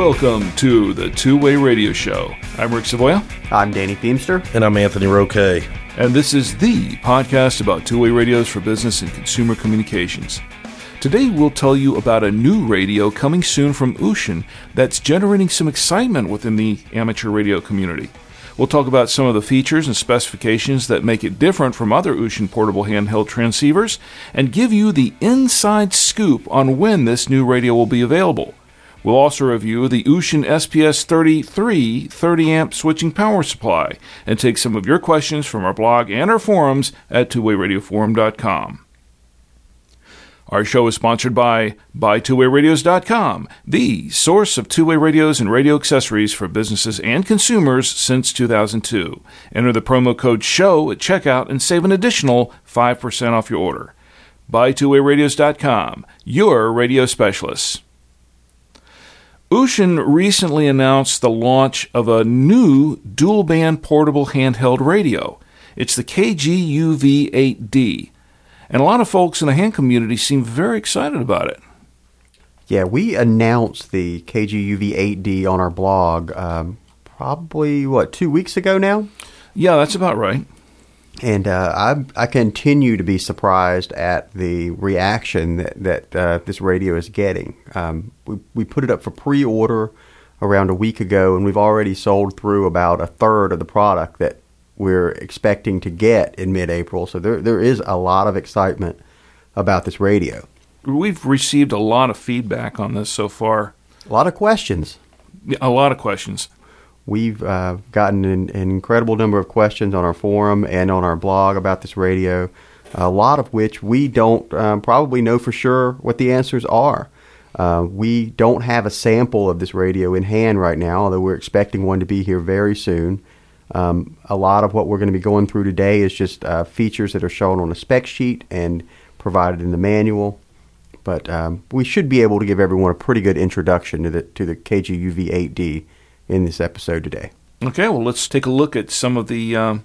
Welcome to the Two Way Radio Show. I'm Rick Savoya. I'm Danny Feemster. And I'm Anthony Roque. And this is the podcast about two way radios for business and consumer communications. Today we'll tell you about a new radio coming soon from Wouxun that's generating some excitement within the amateur radio community. We'll talk about some of the features and specifications that make it different from other Wouxun portable handheld transceivers and give you the inside scoop on when this new radio will be available. We'll also review the Wouxun SPS 33 30 amp switching power supply and take some of your questions from our blog and our forums at twowayradioforum.com. Our show is sponsored by BuyTwoWayRadios.com, the source of two-way radios and radio accessories for businesses and consumers since 2002. Enter the promo code SHOW at checkout and save an additional 5% off your order. BuyTwoWayRadios.com, your radio specialists. Wouxun recently announced the launch of a new dual band portable handheld radio. It's the KGUV8D. And a lot of folks in the ham community seem very excited about it. Yeah, we announced the KGUV8D on our blog um, probably, what, two weeks ago now? Yeah, that's about right and uh, I, I continue to be surprised at the reaction that, that uh, this radio is getting. Um, we, we put it up for pre order around a week ago, and we've already sold through about a third of the product that we're expecting to get in mid April. So there, there is a lot of excitement about this radio. We've received a lot of feedback on this so far. A lot of questions. A lot of questions. We've uh, gotten an, an, incredible number of questions on our forum and on our blog about this radio, a lot of which we don't um, probably know for sure what the answers are. Uh, we don't have a sample of this radio in hand right now, although we're expecting one to be here very soon. Um, a lot of what we're going to be going through today is just uh, features that are shown on a spec sheet and provided in the manual. But um, we should be able to give everyone a pretty good introduction to the to the KGUV8D in this episode today. Okay, well, let's take a look at some of the um,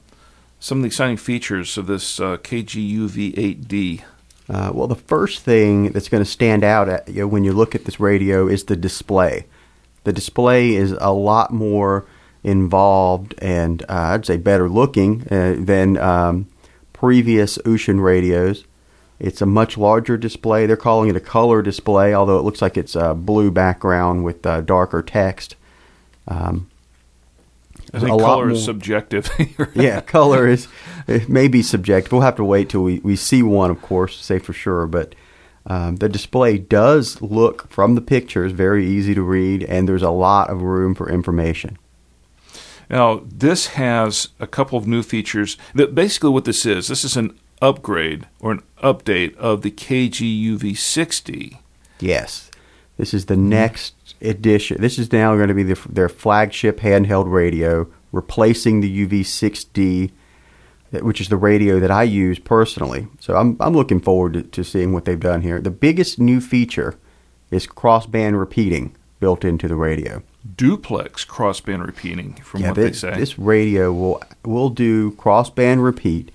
some of the exciting features of this uh, KGUV8D. Uh, well, the first thing that's going to stand out at, you know, when you look at this radio is the display. The display is a lot more involved and uh, I'd say better looking uh, than um, previous Wouxun radios. It's a much larger display. They're calling it a color display, although it looks like it's a blue background with uh, darker text. Um, I think color is subjective. yeah, color is it may be subjective. We'll have to wait till we, we see one, of course, to say for sure. But um, the display does look from the pictures very easy to read, and there's a lot of room for information. Now, this has a couple of new features. That basically, what this is, this is an upgrade or an update of the KGUV6D. Yes, this is the next edition. This is now going to be the, their flagship handheld radio, replacing the UV6D, which is the radio that I use personally. So I'm, I'm looking forward to, to seeing what they've done here. The biggest new feature is crossband repeating built into the radio. Duplex crossband repeating, from yeah, what this, they say. This radio will will do crossband repeat,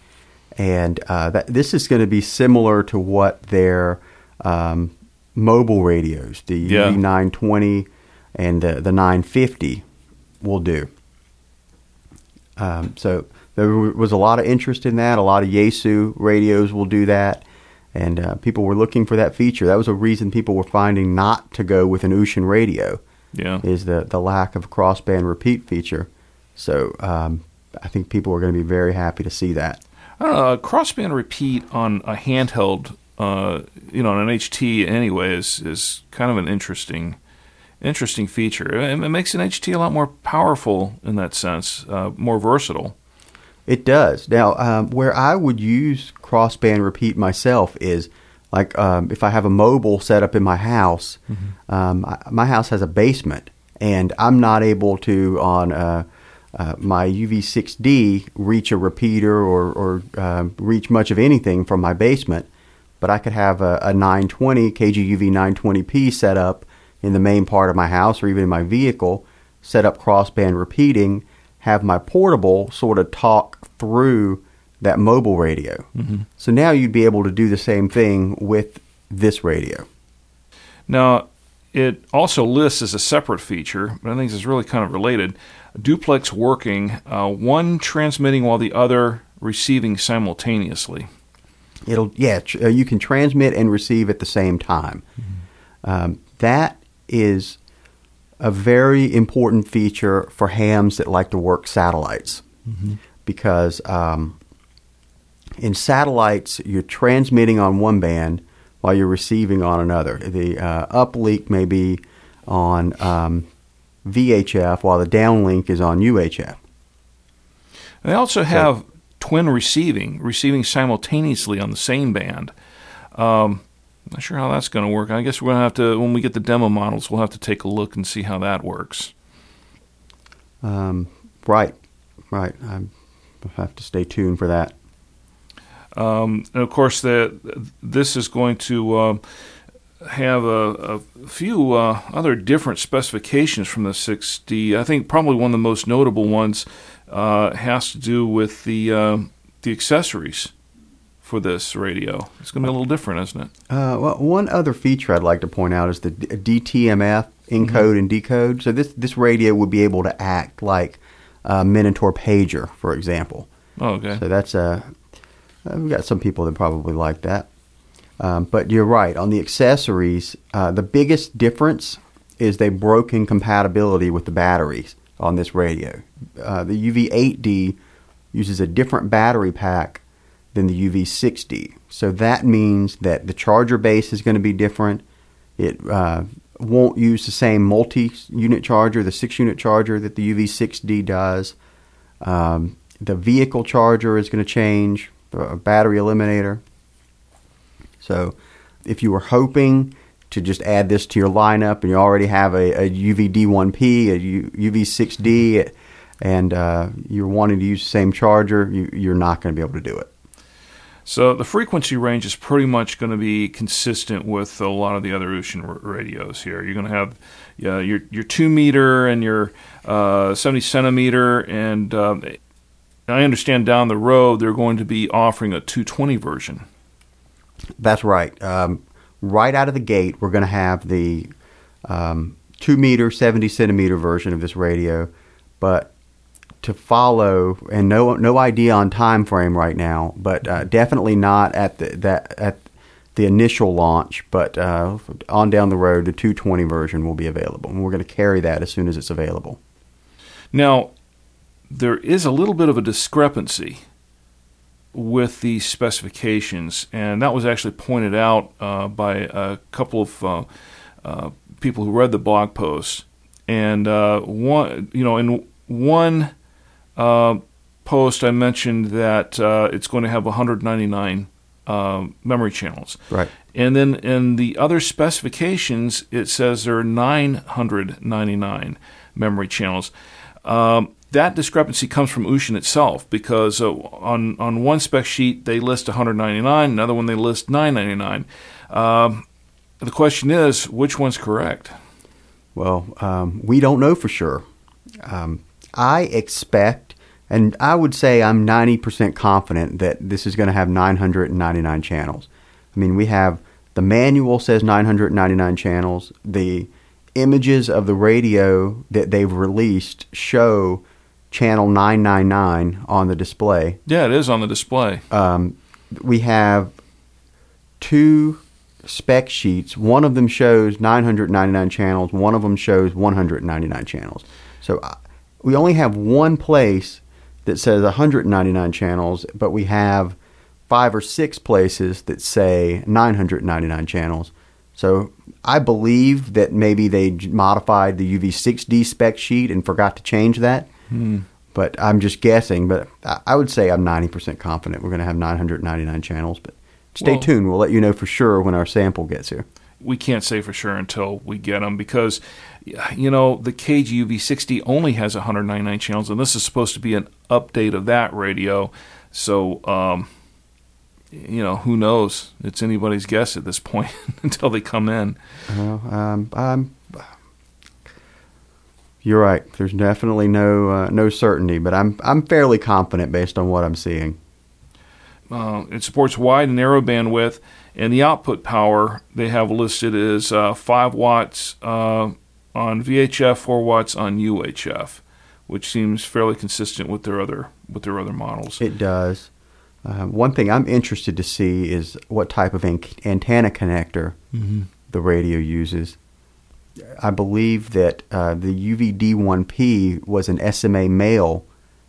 and uh, that, this is going to be similar to what their um, mobile radios, the yeah. 920 and the, the 950 will do. Um, so there was a lot of interest in that. A lot of Yaesu radios will do that, and uh, people were looking for that feature. That was a reason people were finding not to go with an Wouxun radio. Yeah, is the the lack of crossband repeat feature. So um, I think people are going to be very happy to see that. I don't know, crossband repeat on a handheld uh, you know, an HT anyway is is kind of an interesting interesting feature. It, it makes an HT a lot more powerful in that sense, uh, more versatile. It does. Now, um, where I would use crossband repeat myself is Like um, if I have a mobile set up in my house, um, I, my house has a basement, and I'm not able to on uh, uh, my UV6D reach a repeater or, or uh, reach much of anything from my basement. But I could have a, a 920 KGUV 920p set up in the main part of my house or even in my vehicle, set up crossband repeating, have my portable sort of talk through that mobile radio. So now you'd be able to do the same thing with this radio. Now, it also lists as a separate feature, but I think it's really kind of related. Duplex working, uh, one transmitting while the other receiving simultaneously. It'll yeah, tr- uh, you can transmit and receive at the same time. Um, that is a very important feature for hams that like to work satellites because um, in satellites you're transmitting on one band while you're receiving on another. The uh, uplink may be on um, VHF while the downlink is on UHF. They also have twin receiving, receiving simultaneously on the same band. Um, not sure how that's going to work. I guess we're going to have to, when we get the demo models, we'll have to take a look and see how that works. Um, right, right. I have to stay tuned for that. Um, and of course, the, this is going to um have a, a few uh, other different specifications from the 6D. I think probably one of the most notable ones uh, has to do with the uh, the accessories for this radio. It's going to be a little different, isn't it? Uh, well, one other feature I'd like to point out is the DTMF encode and decode. So this this radio would be able to act like a Minitor pager, for example. Oh, okay. So that's a uh, we've got some people that probably like that. Um, but you're right on the accessories. Uh, the biggest difference is they broke in compatibility with the batteries on this radio. Uh, the UV8D uses a different battery pack than the UV6D, so that means that the charger base is going to be different. It uh, won't use the same multi-unit charger, the six-unit charger that the UV6D does. Um, the vehicle charger is going to change, the battery eliminator. So, if you were hoping to just add this to your lineup and you already have a, a UVD1P, a U, UV6D, and uh, you're wanting to use the same charger, you, you're not going to be able to do it. So the frequency range is pretty much going to be consistent with a lot of the other Wouxun r- radios here. You're going to have uh, your your two meter and your uh, 70 centimeter, and um, I understand down the road they're going to be offering a 220 version. That's right. Um, right out of the gate, we're going to have the um, two meter, seventy centimeter version of this radio, but to follow, and no no idea on time frame right now, but uh, definitely not at the that at the initial launch, but uh, on down the road, the 220 version will be available, and we're going to carry that as soon as it's available. Now, there is a little bit of a discrepancy with the specifications, and that was actually pointed out uh, by a couple of uh, uh, people who read the blog post. And uh, one, you know, in one uh, post, I mentioned that uh, it's going to have 199 um memory channels. Right. And then in the other specifications, it says there are 999 memory channels. Um, that discrepancy comes from Wouxun itself because uh, on on one spec sheet they list 199, another one they list 999. Um, the question is, which one's correct? Well, um, we don't know for sure. Um, I expect, and I would say I'm 90% confident that this is going to have 999 channels. I mean, we have the manual says 999 channels. The images of the radio that they've released show channel 999 on the display. Yeah, it is on the display. Um, we have two spec sheets. One of them shows 999 channels. One of them shows 199 channels. So uh, we only have one place that says 199 channels, but we have five or six places that say 999 channels. So I believe that maybe they modified the UV6D spec sheet and forgot to change that. But I'm just guessing. But I would say I'm 90% confident we're going to have 999 channels. But stay Well- tuned. We'll let you know for sure when our sample gets here. we can't say for sure until we get them because you know the KGUV 6D only has 199 channels and this is supposed to be an update of that radio so um, you know who knows it's anybody's guess at this point until they come in Well, um, I'm, you're right. There's definitely no uh, no certainty, but I'm I'm fairly confident based on what I'm seeing. uh, it supports wide and narrow bandwidth and the output power they have listed is uh, 5 watts uh, on VHF 4 watts on UHF which seems fairly consistent with their other with their other models It does. Uh, one thing I'm interested to see is what type of an- antenna connector the radio uses. I believe that uh, the UVD1P was an SMA male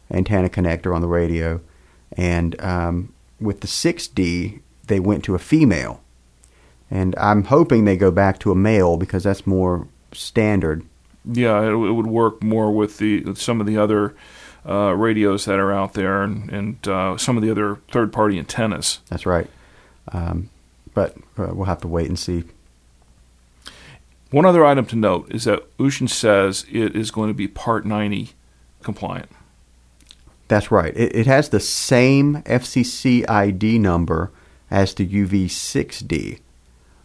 antenna connector on the radio, and um, with the 6D, they went to a female. And I'm hoping they go back to a male because that's more standard. Yeah, it, it would work more with the with some of the other uh, radios that are out there and, and uh, some of the other third party antennas. That's right. Um, but uh, we'll have to wait and see. One other item to note is that Wouxun says it is going to be Part 90 compliant. That's right. It, it has the same FCC ID number as the UV6D.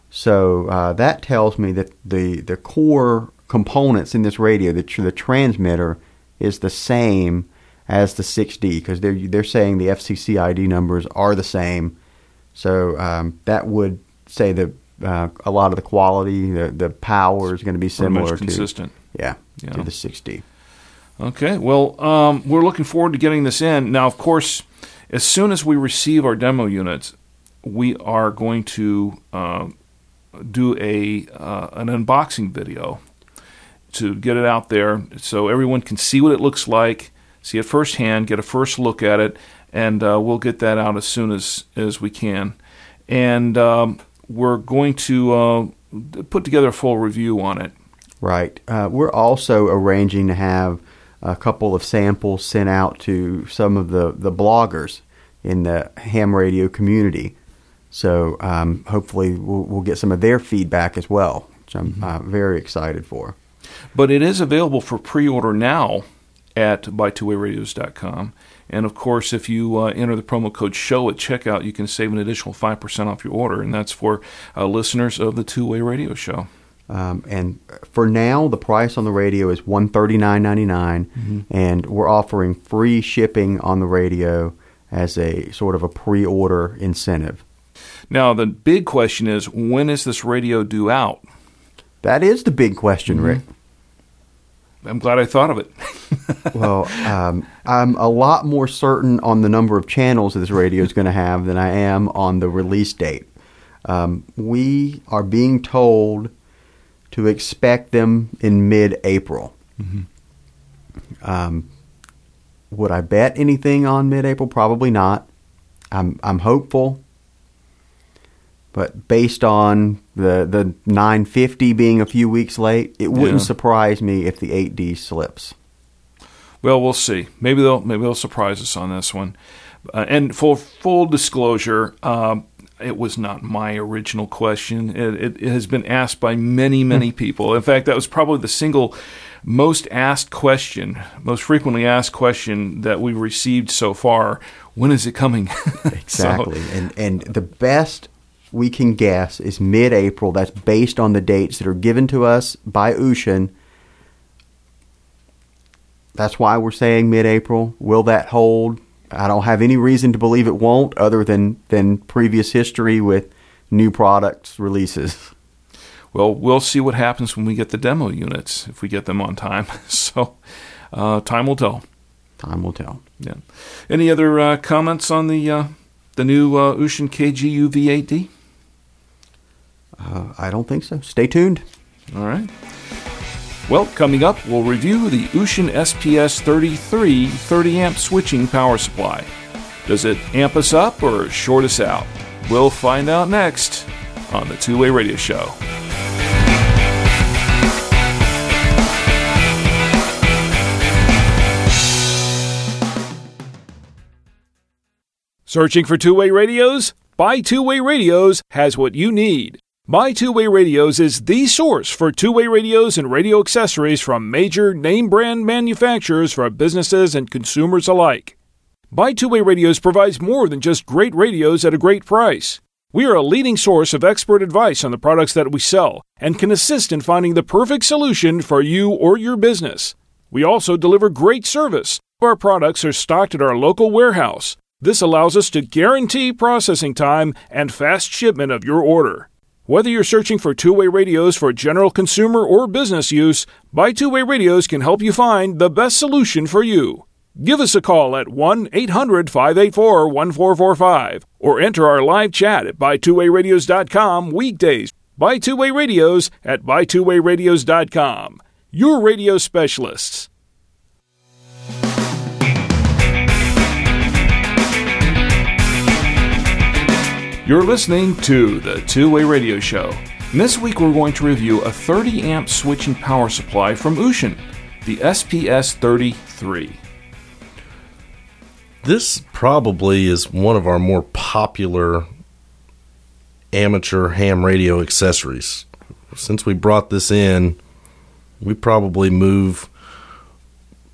So uh, that tells me that the, the core components in this radio, the, tr- the transmitter, is the same as the 6D because they're, they're saying the FCC ID numbers are the same. So um, that would say that uh, a lot of the quality, the, the power is going to be similar much to consistent. yeah, Yeah. to the 6D. Okay, well, um, we're looking forward to getting this in. Now, of course, as soon as we receive our demo units, we are going to uh, do a uh, an unboxing video to get it out there so everyone can see what it looks like, see it firsthand, get a first look at it, and uh, we'll get that out as soon as as we can. And um, we're going to uh, put together a full review on it. Right. Uh, we're also arranging to have a couple of samples sent out to some of the, the bloggers in the ham radio community. So um, hopefully we'll, we'll get some of their feedback as well, which I'm uh, very excited for. But it is available for pre-order now at buytwowayradios.com. And of course, if you uh, enter the promo code SHOW at checkout, you can save an additional 5% off your order. And that's for uh, listeners of the Two Way Radio Show. Um, and for now, the price on the radio is one thirty nine ninety nine, and we're offering free shipping on the radio as a sort of a pre-order incentive. Now, the big question is when is this radio due out? That is the big question, Rick. I'm glad I thought of it. well, um, I'm a lot more certain on the number of channels that this radio is going to have than I am on the release date. Um, we are being told to expect them in mid-April. Um, would I bet anything on mid-April? Probably not. I'm I'm hopeful, but based on the the 950 being a few weeks late, it wouldn't Yeah. surprise me if the 8D slips. Well, we'll see. Maybe they'll maybe they'll surprise us on this one. Uh, and for full disclosure, um, it was not my original question. It, it, it has been asked by many many people. In fact, that was probably the single most asked question, most frequently asked question that we've received so far. When is it coming? So- Exactly. and and the best we can guess is mid-April. That's based on the dates that are given to us by Wouxun. That's why we're saying mid-April. Will that hold? I don't have any reason to believe it won't, other than than previous history with new products releases. Well, we'll see what happens when we get the demo units if we get them on time. So, uh, time will tell. Time will tell. Yeah. Any other uh, comments on the uh, the new uh, Wouxun KGU V8D? Uh, I don't think so. Stay tuned. All right. Well, coming up, we'll review the Wouxun SPS 33 30 amp switching power supply. Does it amp us up or short us out? We'll find out next on the Two Way Radio Show. Searching for two way radios? Buy Two Way Radios has what you need. Buy Two Way Radios is the source for two way radios and radio accessories from major name brand manufacturers for businesses and consumers alike. Buy Two Way Radios provides more than just great radios at a great price. We are a leading source of expert advice on the products that we sell and can assist in finding the perfect solution for you or your business. We also deliver great service. Our products are stocked at our local warehouse. This allows us to guarantee processing time and fast shipment of your order. Whether you're searching for two way radios for general consumer or business use, Buy Two Way Radios can help you find the best solution for you. Give us a call at 1 800 584 1445 or enter our live chat at buytwowayradios.com weekdays. Buy Two Way Radios at buytwowayradios.com. Your radio specialists. You're listening to the Two Way Radio Show. And this week we're going to review a 30 amp switching power supply from Wouxun, the SPS 33. This probably is one of our more popular amateur ham radio accessories. Since we brought this in, we probably move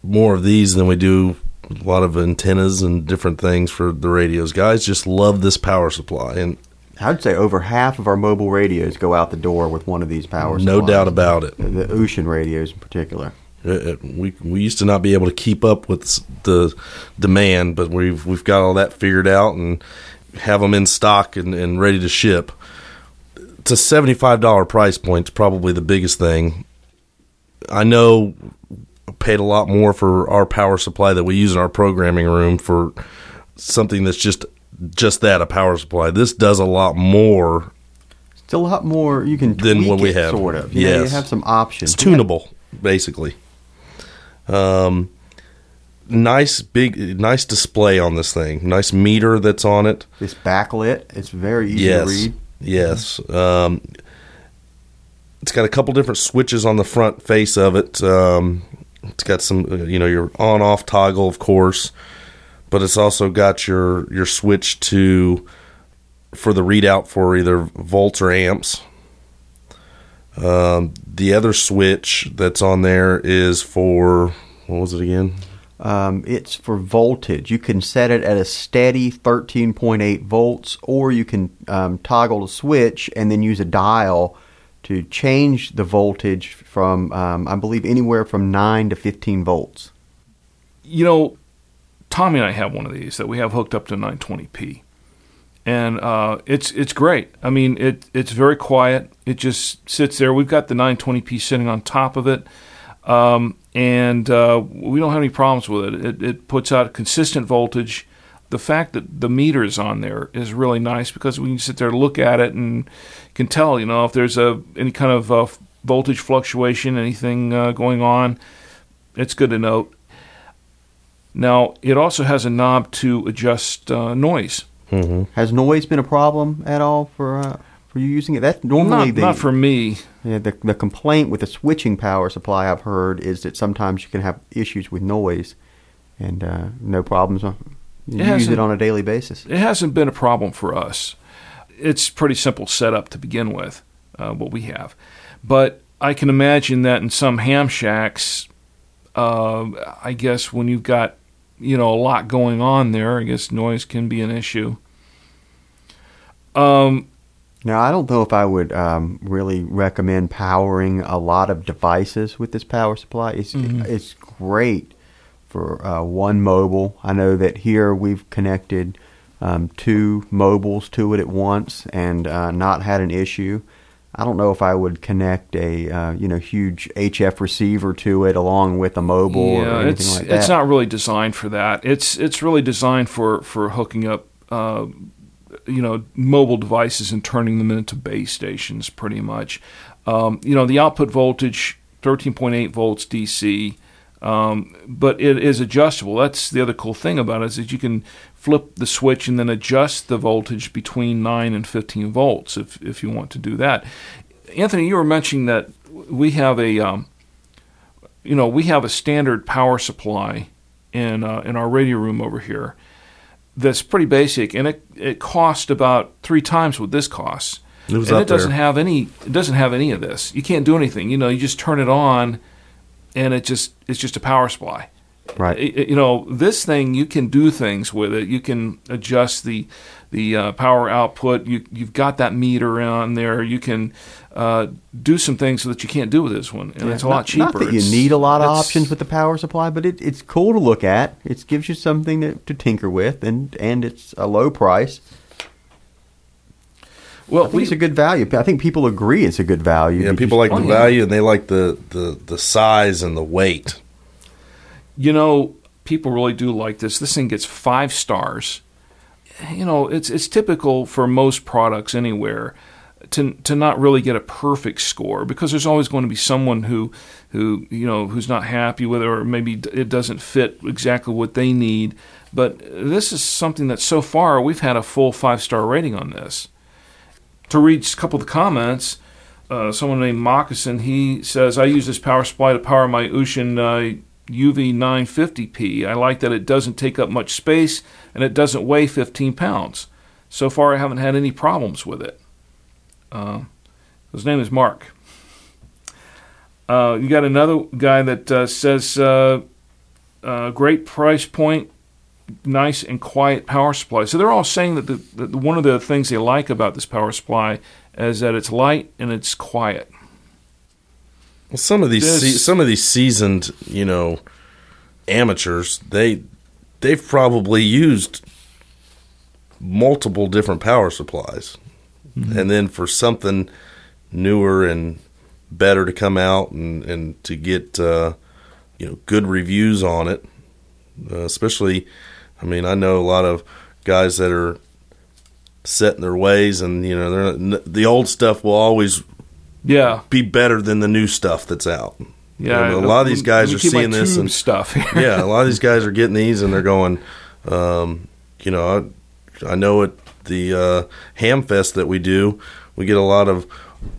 more of these than we do a lot of antennas and different things for the radios. Guys just love this power supply, and I'd say over half of our mobile radios go out the door with one of these power no supplies. doubt about it. The, Wouxun radios in particular. Uh, uh, we we used to not be able to keep up with the demand, but we've we've got all that figured out and have them in stock and, and ready to ship. It's a seventy five dollar price point. It's probably the biggest thing. I know paid a lot more for our power supply that we use in our programming room for something that's just just that a power supply. This does a lot more. It's a lot more you can Than what we it, have. Sort of. You know, you have some options. It's tunable, basically. Um, nice big, nice display on this thing. Nice meter that's on it. It's backlit. It's very easy yes, to read. yes. Um, it's got a couple different switches on the front face of it. Um, it's got some, uh, you know, your on-off toggle, of course, but it's also got your your switch to for the readout for either volts or amps. Um, the other switch that's on there is for what was it again? Um, it's for voltage. You can set it at a steady 13.8 volts, or you can um, toggle the switch and then use a dial to change the voltage from, um, I believe, anywhere from 9 to 15 volts. You know, Tommy and I have one of these that we have hooked up to 920p, and uh, it's it's great. I mean, it it's very quiet. It just sits there. We've got the 920p sitting on top of it, um, and uh, we don't have any problems with it. it. It puts out a consistent voltage. The fact that the meter is on there is really nice because we can sit there, and look at it, and can tell. You know, if there's a any kind of uh, voltage fluctuation, anything uh, going on, it's good to note. Now, it also has a knob to adjust uh, noise. Has noise been a problem at all for uh, for you using it? That's normally Not, the, not for me. yeah, the the complaint with the switching power supply I've heard is that sometimes you can have issues with noise, and uh, no problems. You use it on a daily basis. It hasn't been a problem for us. It's pretty simple setup to begin with, uh, what we have. But I can imagine that in some ham shacks, uh, I guess when you've got you know a lot going on there, I guess noise can be an issue. Um, Now, I don't know if I would um, really recommend powering a lot of devices with this power supply. It's it's great for uh, one mobile. I know that here we've connected um, two mobiles to it at once and uh, not had an issue. I don't know if I would connect a uh, you know huge HF receiver to it along with a mobile or yeah, anything it's like that. it's not really designed for that. It's it's really designed for for hooking up, uh, you know, mobile devices and turning them into base stations, pretty much. Um, you know, the output voltage, thirteen point eight volts DC, um, but it is adjustable. That's the other cool thing about it is that you can flip the switch and then adjust the voltage between nine and fifteen volts if if you want to do that. Anthony, you were mentioning that we have a um, you know, we have a standard power supply in uh, in our radio room over here, that's pretty basic, and it it cost about three times what this costs. It was and it doesn't there. have any. It doesn't have any of this. You can't do anything. You know, you just turn it on, and it just it's just a power supply. Right. I- I- you know, this thing you can do things with it. You can adjust the the uh, power output. You you've got that meter on there. You can uh, do some things that you can't do with this one, and it's a Not- lot cheaper. Not that you It's- need a lot of options with the power supply, but it, it's cool to look at. It gives you something to, to tinker with, and and it's a low price. Well, I think we, it's a good value. I think people agree it's a good value. Yeah, people like the yeah. value and they like the, the, the size and the weight. you know, people really do like this. This thing gets five stars. You know, it's it's typical for most products anywhere to to not really get a perfect score because there's always going to be someone who who you know who's not happy with it or maybe it doesn't fit exactly what they need. But this is something that so far we've had a full five star rating on this. To read a couple of the comments, uh, someone named Moccasin, he says, I use this power supply to power my Wouxun uh, UV950P. I like that it doesn't take up much space and it doesn't weigh 15 pounds. So far, I haven't had any problems with it. Uh, his name is Mark. Uh, you got another guy that uh, says, uh, great price point, nice and quiet power supply. So they're all saying that, the, that one of the things they like about this power supply is that it's light and it's quiet. Well, some of these This- se- some of these seasoned, you know, amateurs, they they've probably used multiple different power supplies. And then for something newer and better to come out and, and to get uh, you know good reviews on it, uh, especially, I mean, I know a lot of guys that are set in their ways, and you know, they're, the old stuff will always Yeah, be better than the new stuff that's out. yeah. You know, a lot of these guys We are seeing this and stuff. yeah, a lot of these guys are getting these and they're going, um, you know, I, I know at the uh, Ham Fest that we do, we get a lot of,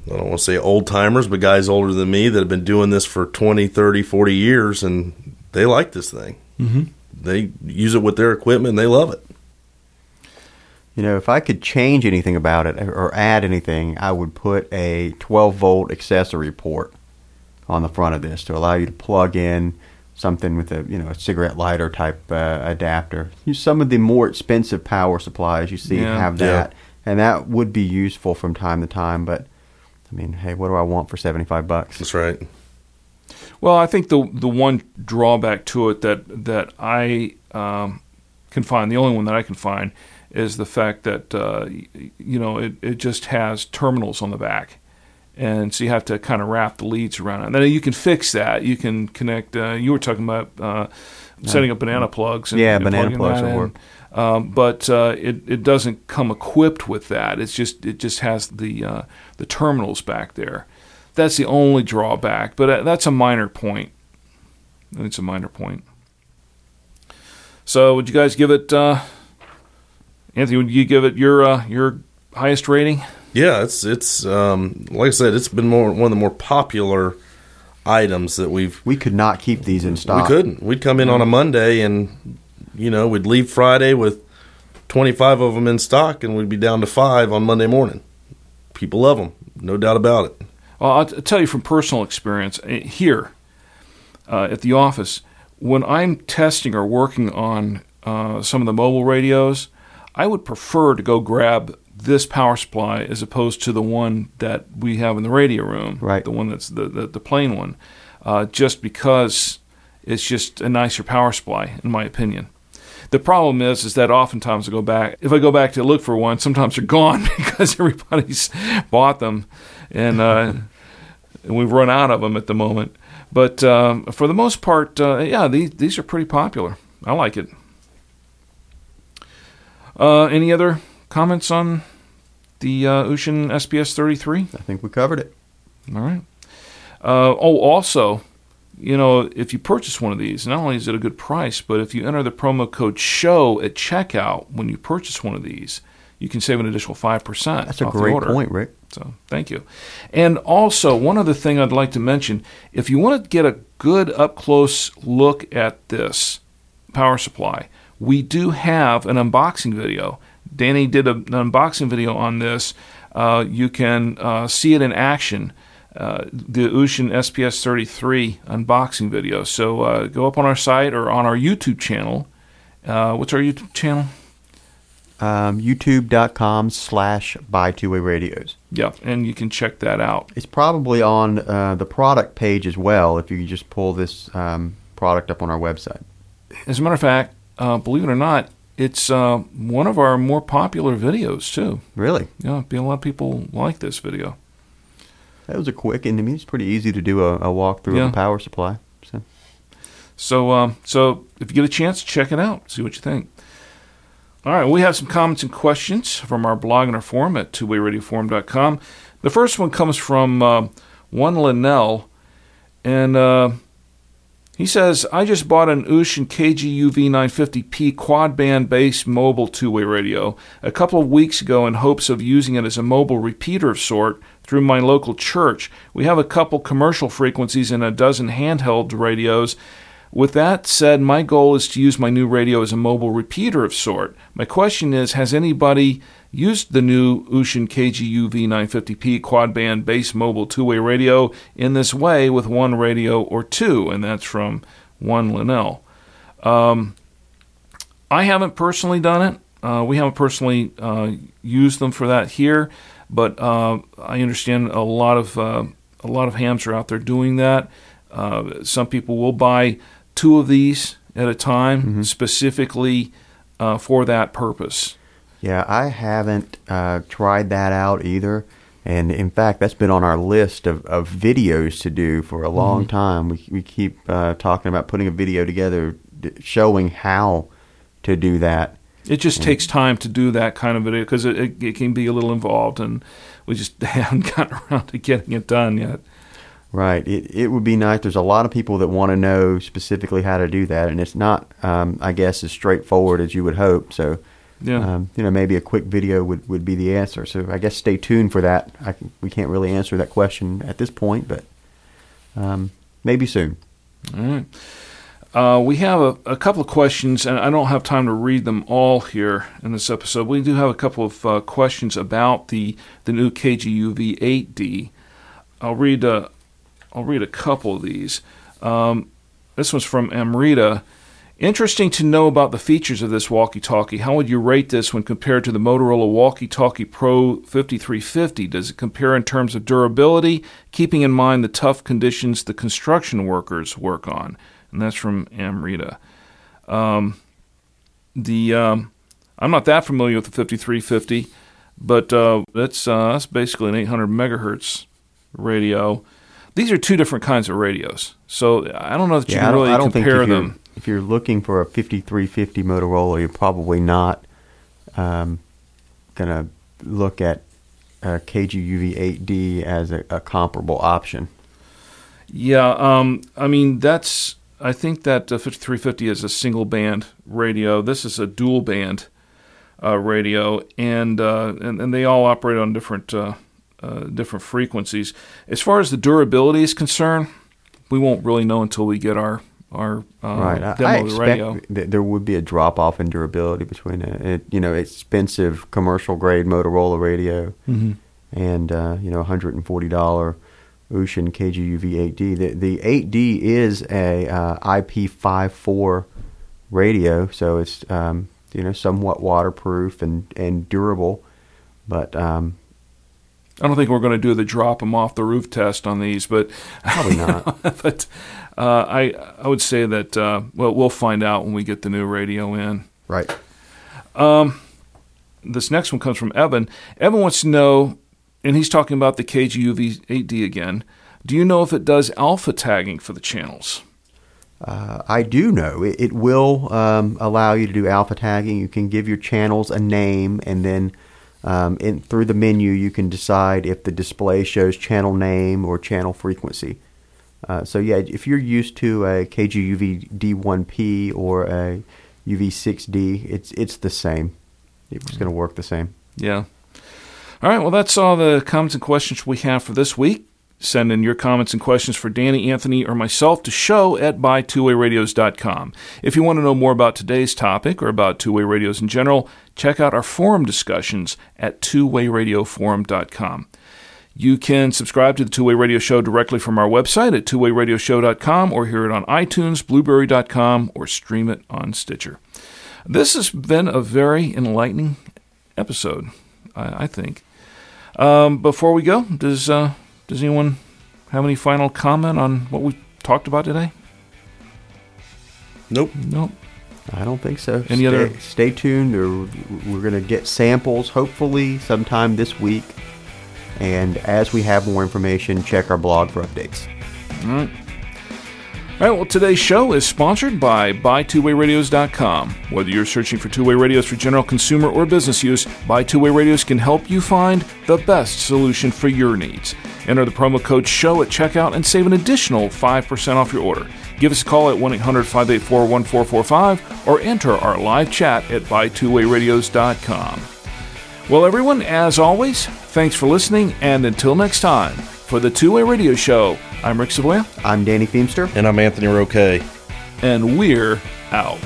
I don't want to say old timers, but guys older than me that have been doing this for 20, 30, 40 years and they like this thing. Mm-hmm. They use it with their equipment and they love it. You know, if I could change anything about it or add anything, I would put a 12 volt accessory port on the front of this to allow you to plug in something with a you know a cigarette lighter type uh, adapter. Use some of the more expensive power supplies you see Yeah. have Yeah. that, and that would be useful from time to time. But I mean, hey, what do I want for 75 bucks? That's right. Well, I think the the one drawback to it that that I um, can find, the only one that I can find, is the fact that uh, you know it, it just has terminals on the back, and so you have to kind of wrap the leads around it. And then you can fix that. You can connect. Uh, you were talking about uh, setting up banana plugs. And, Yeah, and banana plugs will work. Um, but uh, it it doesn't come equipped with that. It's just it just has the uh, the terminals back there. That's the only drawback, but uh, that's a minor point. It's a minor point. So, would you guys give it, uh, Anthony? Would you give it your uh, your highest rating? Yeah, it's it's um, like I said, it's been more one of the more popular items that we've We could not keep these in stock. We couldn't. We'd come in on a Monday and, you know, we'd leave Friday with 25 of them in stock and we'd be down to five on Monday morning. People love them, no doubt about it. Well, I'll t- tell you from personal experience uh, here uh, at the office, when I'm testing or working on uh, some of the mobile radios, I would prefer to go grab this power supply as opposed to the one that we have in the radio room, Right. The one that's the the, the plain one, uh, just because it's just a nicer power supply, in my opinion. The problem is, is that oftentimes I go back. If I go back to look for one, sometimes they're gone because everybody's bought them, and uh, we've run out of them at the moment. But um, for the most part, uh, yeah, these these are pretty popular. I like it. Uh, any other comments on the uh, Wouxun SPS 33? I think we covered it. All right. Uh, oh, also, you know, if you purchase one of these, not only is it a good price, but if you enter the promo code SHOW at checkout when you purchase one of these, you can save an additional 5%. That's a off the great order. point, Rick. So thank you. And also, one other thing I'd like to mention if you want to get a good up close look at this power supply, we do have an unboxing video. Danny did a, an unboxing video on this. Uh, you can uh, see it in action. Uh, the Wouxun SPS 33 unboxing video. So uh, go up on our site or on our YouTube channel. Uh, what's our YouTube channel? Um, YouTube.com slash buy two way radios. Yeah, and you can check that out. It's probably on uh, the product page as well if you just pull this um, product up on our website. As a matter of fact, uh, believe it or not, it's uh, one of our more popular videos too. Really? Yeah, a lot of people like this video. That was a quick, and I mean, it's pretty easy to do a, a walkthrough Yeah. of a power supply. So. So, um, so if you get a chance, check it out. See what you think. All right, we have some comments and questions from our blog and our forum at twowayradioforum.com. The first one comes from uh, one Linnell, and uh, he says, "I just bought an Wouxun KGUV 950p quad band based mobile two-way radio a couple of weeks ago in hopes of using it as a mobile repeater of sort through my local church. We have a couple commercial frequencies and a dozen handheld radios." With that said, my goal is to use my new radio as a mobile repeater of sort. My question is, has anybody used the new Wouxun KGUV 950p quad band base mobile two-way radio in this way with one radio or two? And that's from one Linnell. Um, I haven't personally done it. Uh, we haven't personally uh, used them for that here, but uh, I understand a lot of uh, a lot of hams are out there doing that. Uh, some people will buy two of these at a time, specifically uh, for that purpose. Yeah, I haven't uh, tried that out either. And in fact, that's been on our list of, of videos to do for a long time. We, we keep uh, talking about putting a video together d- showing how to do that. It just takes time to do that kind of video because it, it, it can be a little involved, and we just haven't gotten around to getting it done yet. Right. It, it would be nice. There's a lot of people that want to know specifically how to do that, and it's not, um, I guess, as straightforward as you would hope. So, Yeah. um, you know, maybe a quick video would, would be the answer. So I guess stay tuned for that. I we can't really answer that question at this point, but um, maybe soon. All right. Uh, we have a, a couple of questions, and I don't have time to read them all here in this episode. We do have a couple of uh, questions about the, the new KGUV 8D. I'll read a, I'll read a couple of these. Um, this one's from Amrita. Interesting to know about the features of this walkie talkie. How would you rate this when compared to the Motorola Walkie Talkie Pro 5350? Does it compare in terms of durability, keeping in mind the tough conditions the construction workers work on? And that's from Amrita. Um, the um, I'm not that familiar with the 5350, but uh, that's uh, that's basically an 800 megahertz radio. These are two different kinds of radios, so I don't know that you I can really I don't think compare if you're, them. if you're looking for a 5350 Motorola, you're probably not um, going to look at uh, KGUV 8D as a, a comparable option. Yeah, um, I mean that's. I think that uh, 5350 is a single band radio. This is a dual band uh, radio, and, uh, and and they all operate on different uh, different frequencies. As far as the durability is concerned, we won't really know until we get our our uh, right. Demo I of the radio. that there would be a drop off in durability between a, a you know expensive commercial grade Motorola radio Mm-hmm. and uh, you know $140 Wouxun KGUV 8D. The the 8D is a uh, IP54 radio, so it's um, you know somewhat waterproof and and durable, but um, I don't think we're going to do the drop them off the roof test on these, but probably not. but uh, I I would say that uh, well we'll find out when we get the new radio in. right. Um, This next one comes from Evan. Evan wants to know, and he's talking about the KGUV 8D again. Do you know if it does alpha tagging for the channels? Uh, I do know it, it will um, allow you to do alpha tagging. You can give your channels a name, and then um, in, through the menu, you can decide if the display shows channel name or channel frequency. Uh, so yeah, if you're used to a KGUV D1P or a UV6D, it's it's the same. It's going to work the same. Yeah. All right. Well, that's all the comments and questions we have for this week. Send in your comments and questions for Danny, Anthony, or myself to show at buytwowayradios.com. If you want to know more about today's topic or about two way radios in general, check out our forum discussions at twowayradioforum.com. You can subscribe to the Two Way Radio Show directly from our website at twowayradioshow.com or hear it on iTunes, Blubrry.com, or stream it on Stitcher. This has been a very enlightening episode, I, I think. Um, before we go, does uh, does anyone have any final comment on what we talked about today? Nope. Nope. I don't think so. Any stay, other- Stay tuned. Or we're going to get samples hopefully sometime this week. And as we have more information, check our blog for updates. All right. All right, well, today's show is sponsored by BuyTwoWayRadios.com. Whether you're searching for two-way radios for general consumer or business use, Buy Two Way Radios can help you find the best solution for your needs. Enter the promo code SHOW at checkout and save an additional 5% off your order. Give us a call at 1-800-584-1445 or enter our live chat at BuyTwoWayRadios.com. Well, everyone, as always, thanks for listening, and until next time, for the Two Way Radio Show, I'm Rick Savoya, I'm Danny Feemster. And I'm Anthony Roque. and we're out.